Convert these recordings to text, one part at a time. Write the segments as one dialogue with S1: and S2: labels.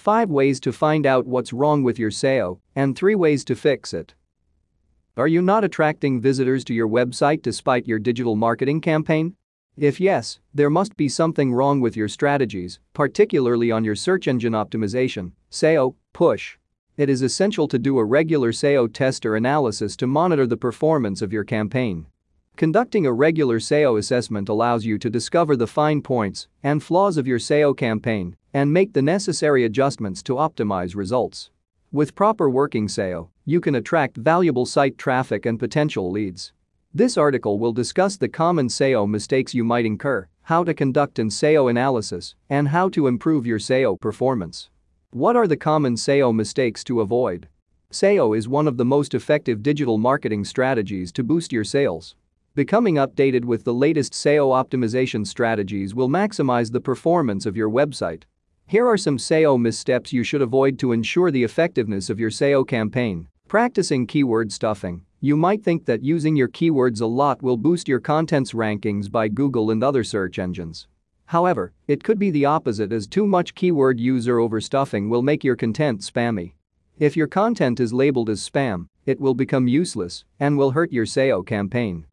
S1: 5 ways to find out what's wrong with your SEO, and 3 ways to fix it. Are you not attracting visitors to your website despite your digital marketing campaign? If yes, there must be something wrong with your strategies, particularly on your search engine optimization, SEO, push. It is essential to do a regular SEO test or analysis to monitor the performance of your campaign. Conducting a regular SEO assessment allows you to discover the fine points and flaws of your SEO campaign and make the necessary adjustments to optimize results. With proper working SEO, you can attract valuable site traffic and potential leads. This article will discuss the common SEO mistakes you might incur, how to conduct an SEO analysis, and how to improve your SEO performance. What are the common SEO mistakes to avoid? SEO is one of the most effective digital marketing strategies to boost your sales. Becoming updated with the latest SEO optimization strategies will maximize the performance of your website. Here are some SEO missteps you should avoid to ensure the effectiveness of your SEO campaign. Practicing keyword stuffing. You might think that using your keywords a lot will boost your content's rankings by Google and other search engines. However, it could be the opposite as too much keyword user overstuffing will make your content spammy. If your content is labeled as spam, it will become useless and will hurt your SEO campaign.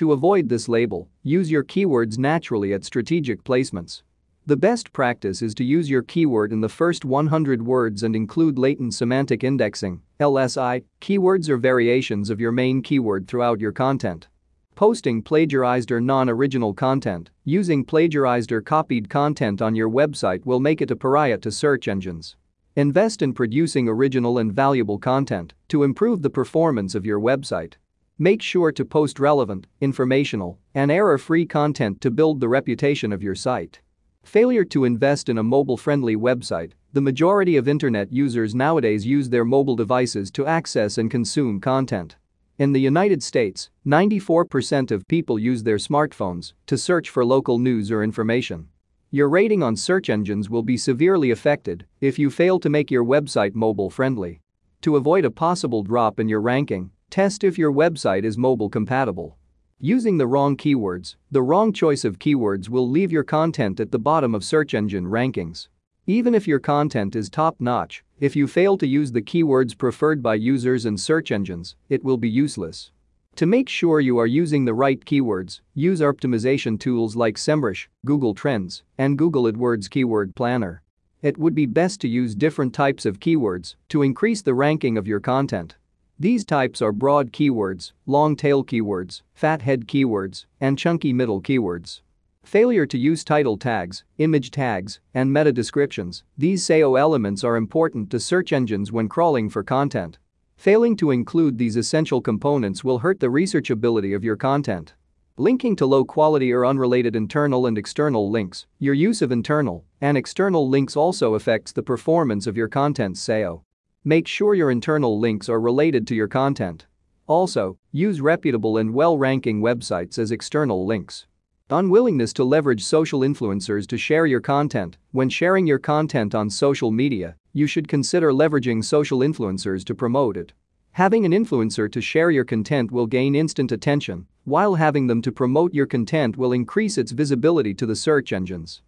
S1: To avoid this label, use your keywords naturally at strategic placements. The best practice is to use your keyword in the first 100 words and include latent semantic indexing LSI, keywords or variations of your main keyword throughout your content. Posting plagiarized or non-original content, using plagiarized or copied content on your website will make it a pariah to search engines. Invest in producing original and valuable content to improve the performance of your website. Make sure to post relevant, informational, and error-free content to build the reputation of your site. Failure to invest in a mobile-friendly website. The majority of internet users nowadays use their mobile devices to access and consume content. In the United States, 94% of people use their smartphones to search for local news or information. Your rating on search engines will be severely affected if you fail to make your website mobile-friendly. To avoid a possible drop in your ranking, test if your website is mobile compatible. Using the wrong keywords, the wrong choice of keywords will leave your content at the bottom of search engine rankings. Even if your content is top-notch, if you fail to use the keywords preferred by users and search engines, it will be useless. To make sure you are using the right keywords, use optimization tools like SEMrush, Google Trends, and Google AdWords Keyword Planner. It would be best to use different types of keywords to increase the ranking of your content. These types are broad keywords, long tail keywords, fat head keywords, and chunky middle keywords. Failure to use title tags, image tags, and meta descriptions. These SEO elements are important to search engines when crawling for content. Failing to include these essential components will hurt the researchability of your content. Linking to low quality or unrelated internal and external links. Your use of internal and external links also affects the performance of your content's SEO. Make sure your internal links are related to your content. Also, use reputable and well-ranking websites as external links. Unwillingness to leverage social influencers to share your content. When sharing your content on social media, you should consider leveraging social influencers to promote it. Having an influencer to share your content will gain instant attention, while having them to promote your content will increase its visibility to the search engines.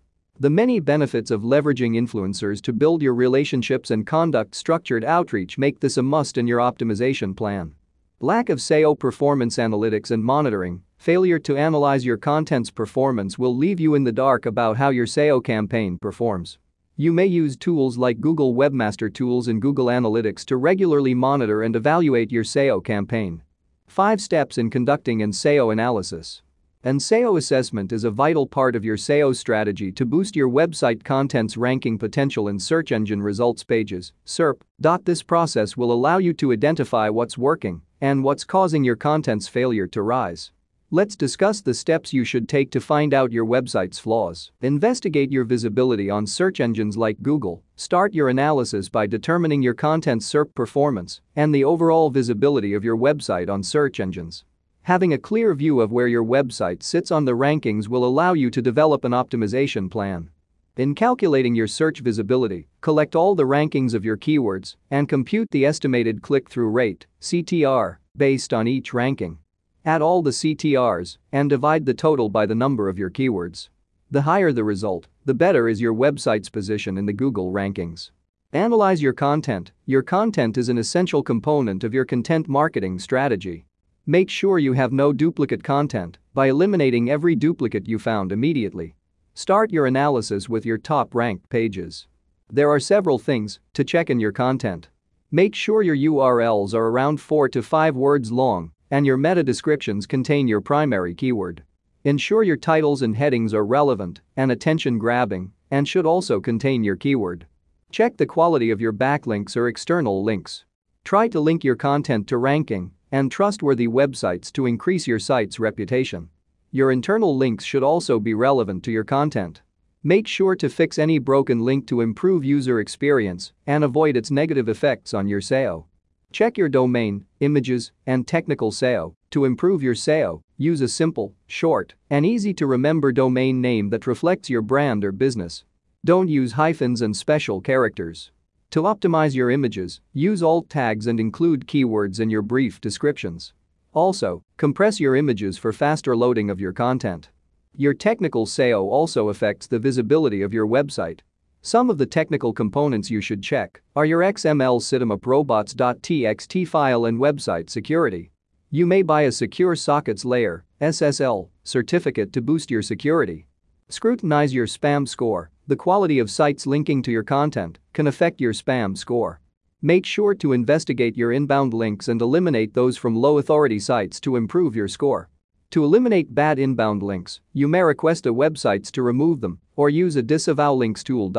S1: The many benefits of leveraging influencers to build your relationships and conduct structured outreach make this a must in your optimization plan. Lack of SEO performance analytics and monitoring, failure to analyze your content's performance will leave you in the dark about how your SEO campaign performs. You may use tools like Google Webmaster Tools and Google Analytics to regularly monitor and evaluate your SEO campaign. 5 Steps in Conducting an SEO Analysis an SEO assessment is a vital part of your SEO strategy to boost your website content's ranking potential in search engine results pages, SERP. This process will allow you to identify what's working and what's causing your content's failure to rise. Let's discuss the steps you should take to find out your website's flaws. Investigate your visibility on search engines like Google. Start your analysis by determining your content's SERP performance and the overall visibility of your website on search engines. Having a clear view of where your website sits on the rankings will allow you to develop an optimization plan. In calculating your search visibility, collect all the rankings of your keywords and compute the estimated click-through rate CTR based on each ranking. Add all the CTRs and divide the total by the number of your keywords. The higher the result, the better is your website's position in the Google rankings. Analyze your content. Your content is an essential component of your content marketing strategy. Make sure you have no duplicate content by eliminating every duplicate you found immediately. Start your analysis with your top ranked pages. There are several things to check in your content. Make sure your URLs are around 4 to 5 words long and your meta descriptions contain your primary keyword. Ensure your titles and headings are relevant and attention grabbing and should also contain your keyword. Check the quality of your backlinks or external links. Try to link your content to ranking and trustworthy websites to increase your site's reputation. Your internal links should also be relevant to your content. Make sure to fix any broken link to improve user experience and avoid its negative effects on your SEO. Check your domain, images, and technical SEO. To improve your SEO, use a simple, short, and easy to remember domain name that reflects your brand or business. Don't use hyphens and special characters. To optimize your images, use alt tags and include keywords in your brief descriptions. Also, compress your images for faster loading of your content. Your technical SEO also affects the visibility of your website. Some of the technical components you should check are your XML sitemap robots.txt file and website security. You may buy a secure sockets layer SSL certificate to boost your security. Scrutinize your spam score the quality of sites linking to your content can affect your spam score. Make sure to investigate your inbound links and eliminate those from low authority sites to improve your score. To eliminate bad inbound links, you may request a websites to remove them or use a disavow links tool.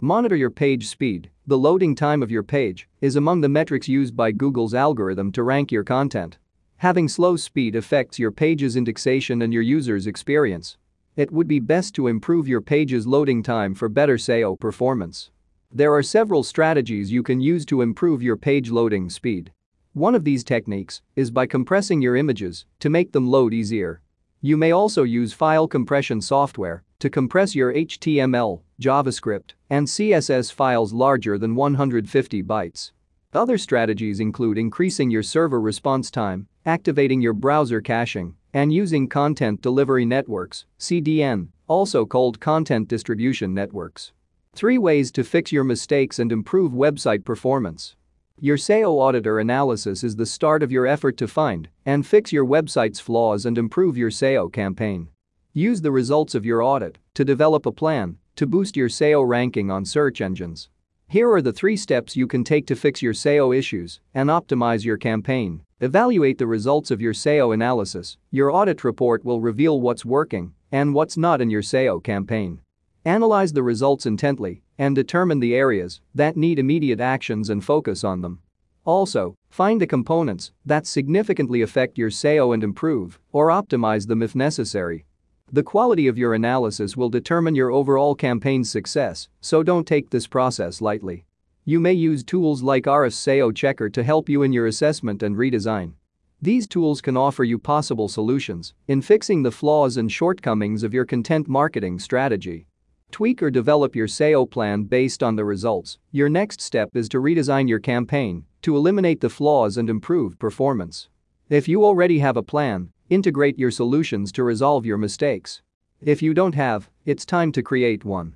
S1: Monitor your page speed. The loading time of your page is among the metrics used by Google's algorithm to rank your content. Having slow speed affects your page's indexation and your user's experience. It would be best to improve your page's loading time for better SEO performance. There are several strategies you can use to improve your page loading speed. One of these techniques is by compressing your images to make them load easier. You may also use file compression software to compress your HTML, JavaScript, and CSS files larger than 150 bytes. Other strategies include increasing your server response time, activating your browser caching, and using content delivery networks, CDN, also called content distribution networks. 3 ways to fix your mistakes and improve website performance. Your SEO auditor analysis is the start of your effort to find and fix your website's flaws and improve your SEO campaign. Use the results of your audit to develop a plan to boost your SEO ranking on search engines. Here are the three steps you can take to fix your SEO issues and optimize your campaign. Evaluate the results of your SEO analysis. Your audit report will reveal what's working and what's not in your SEO campaign. Analyze the results intently and determine the areas that need immediate actions and focus on them. Also, find the components that significantly affect your SEO and improve or optimize them if necessary. The quality of your analysis will determine your overall campaign's success, so don't take this process lightly. You may use tools like SEO Checker to help you in your assessment and redesign. These tools can offer you possible solutions in fixing the flaws and shortcomings of your content marketing strategy. Tweak or develop your SEO plan based on the results. Your next step is to redesign your campaign to eliminate the flaws and improve performance. If you already have a plan, Integrate your solutions to resolve your mistakes. If you don't have, it's time to create one.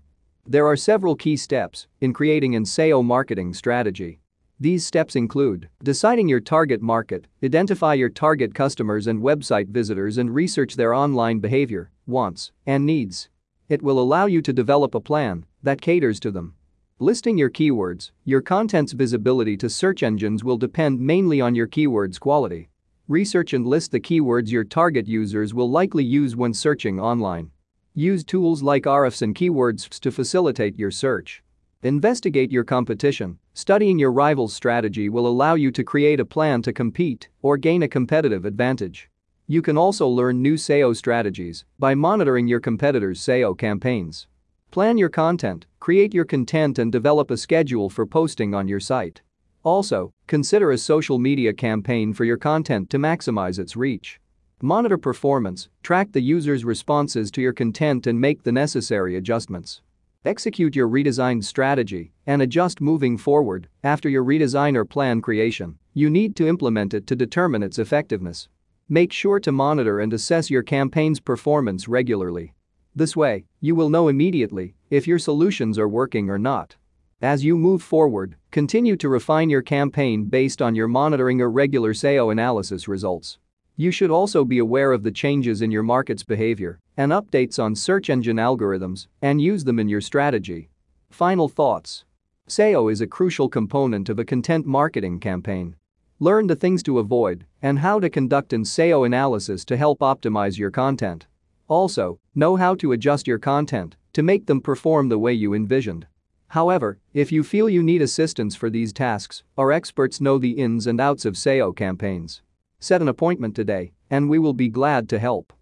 S1: There are several key steps in creating an SEO marketing strategy. These steps include deciding your target market, identify your target customers and website visitors and research their online behavior, wants, and needs. It will allow you to develop a plan that caters to them. Listing your keywords, your content's visibility to search engines will depend mainly on your keywords quality. Research and list the keywords your target users will likely use when searching online. Use tools like Ahrefs and keywords to facilitate your search. Investigate your competition. Studying your rival's strategy will allow you to create a plan to compete or gain a competitive advantage. You can also learn new SEO strategies by monitoring your competitors' SEO campaigns. Plan your content, create your content, and develop a schedule for posting on your site. Also, consider a social media campaign for your content to maximize its reach. Monitor performance, track the user's responses to your content and make the necessary adjustments. Execute your redesigned strategy and adjust moving forward after your redesign or plan creation. You need to implement it to determine its effectiveness. Make sure to monitor and assess your campaign's performance regularly. This way, you will know immediately if your solutions are working or not. As you move forward, continue to refine your campaign based on your monitoring or regular SEO analysis results. You should also be aware of the changes in your market's behavior and updates on search engine algorithms and use them in your strategy. Final thoughts. SEO is a crucial component of a content marketing campaign. Learn the things to avoid and how to conduct an SEO analysis to help optimize your content. Also, know how to adjust your content to make them perform the way you envisioned. However, if you feel you need assistance for these tasks, our experts know the ins and outs of SEO campaigns. Set an appointment today, and we will be glad to help.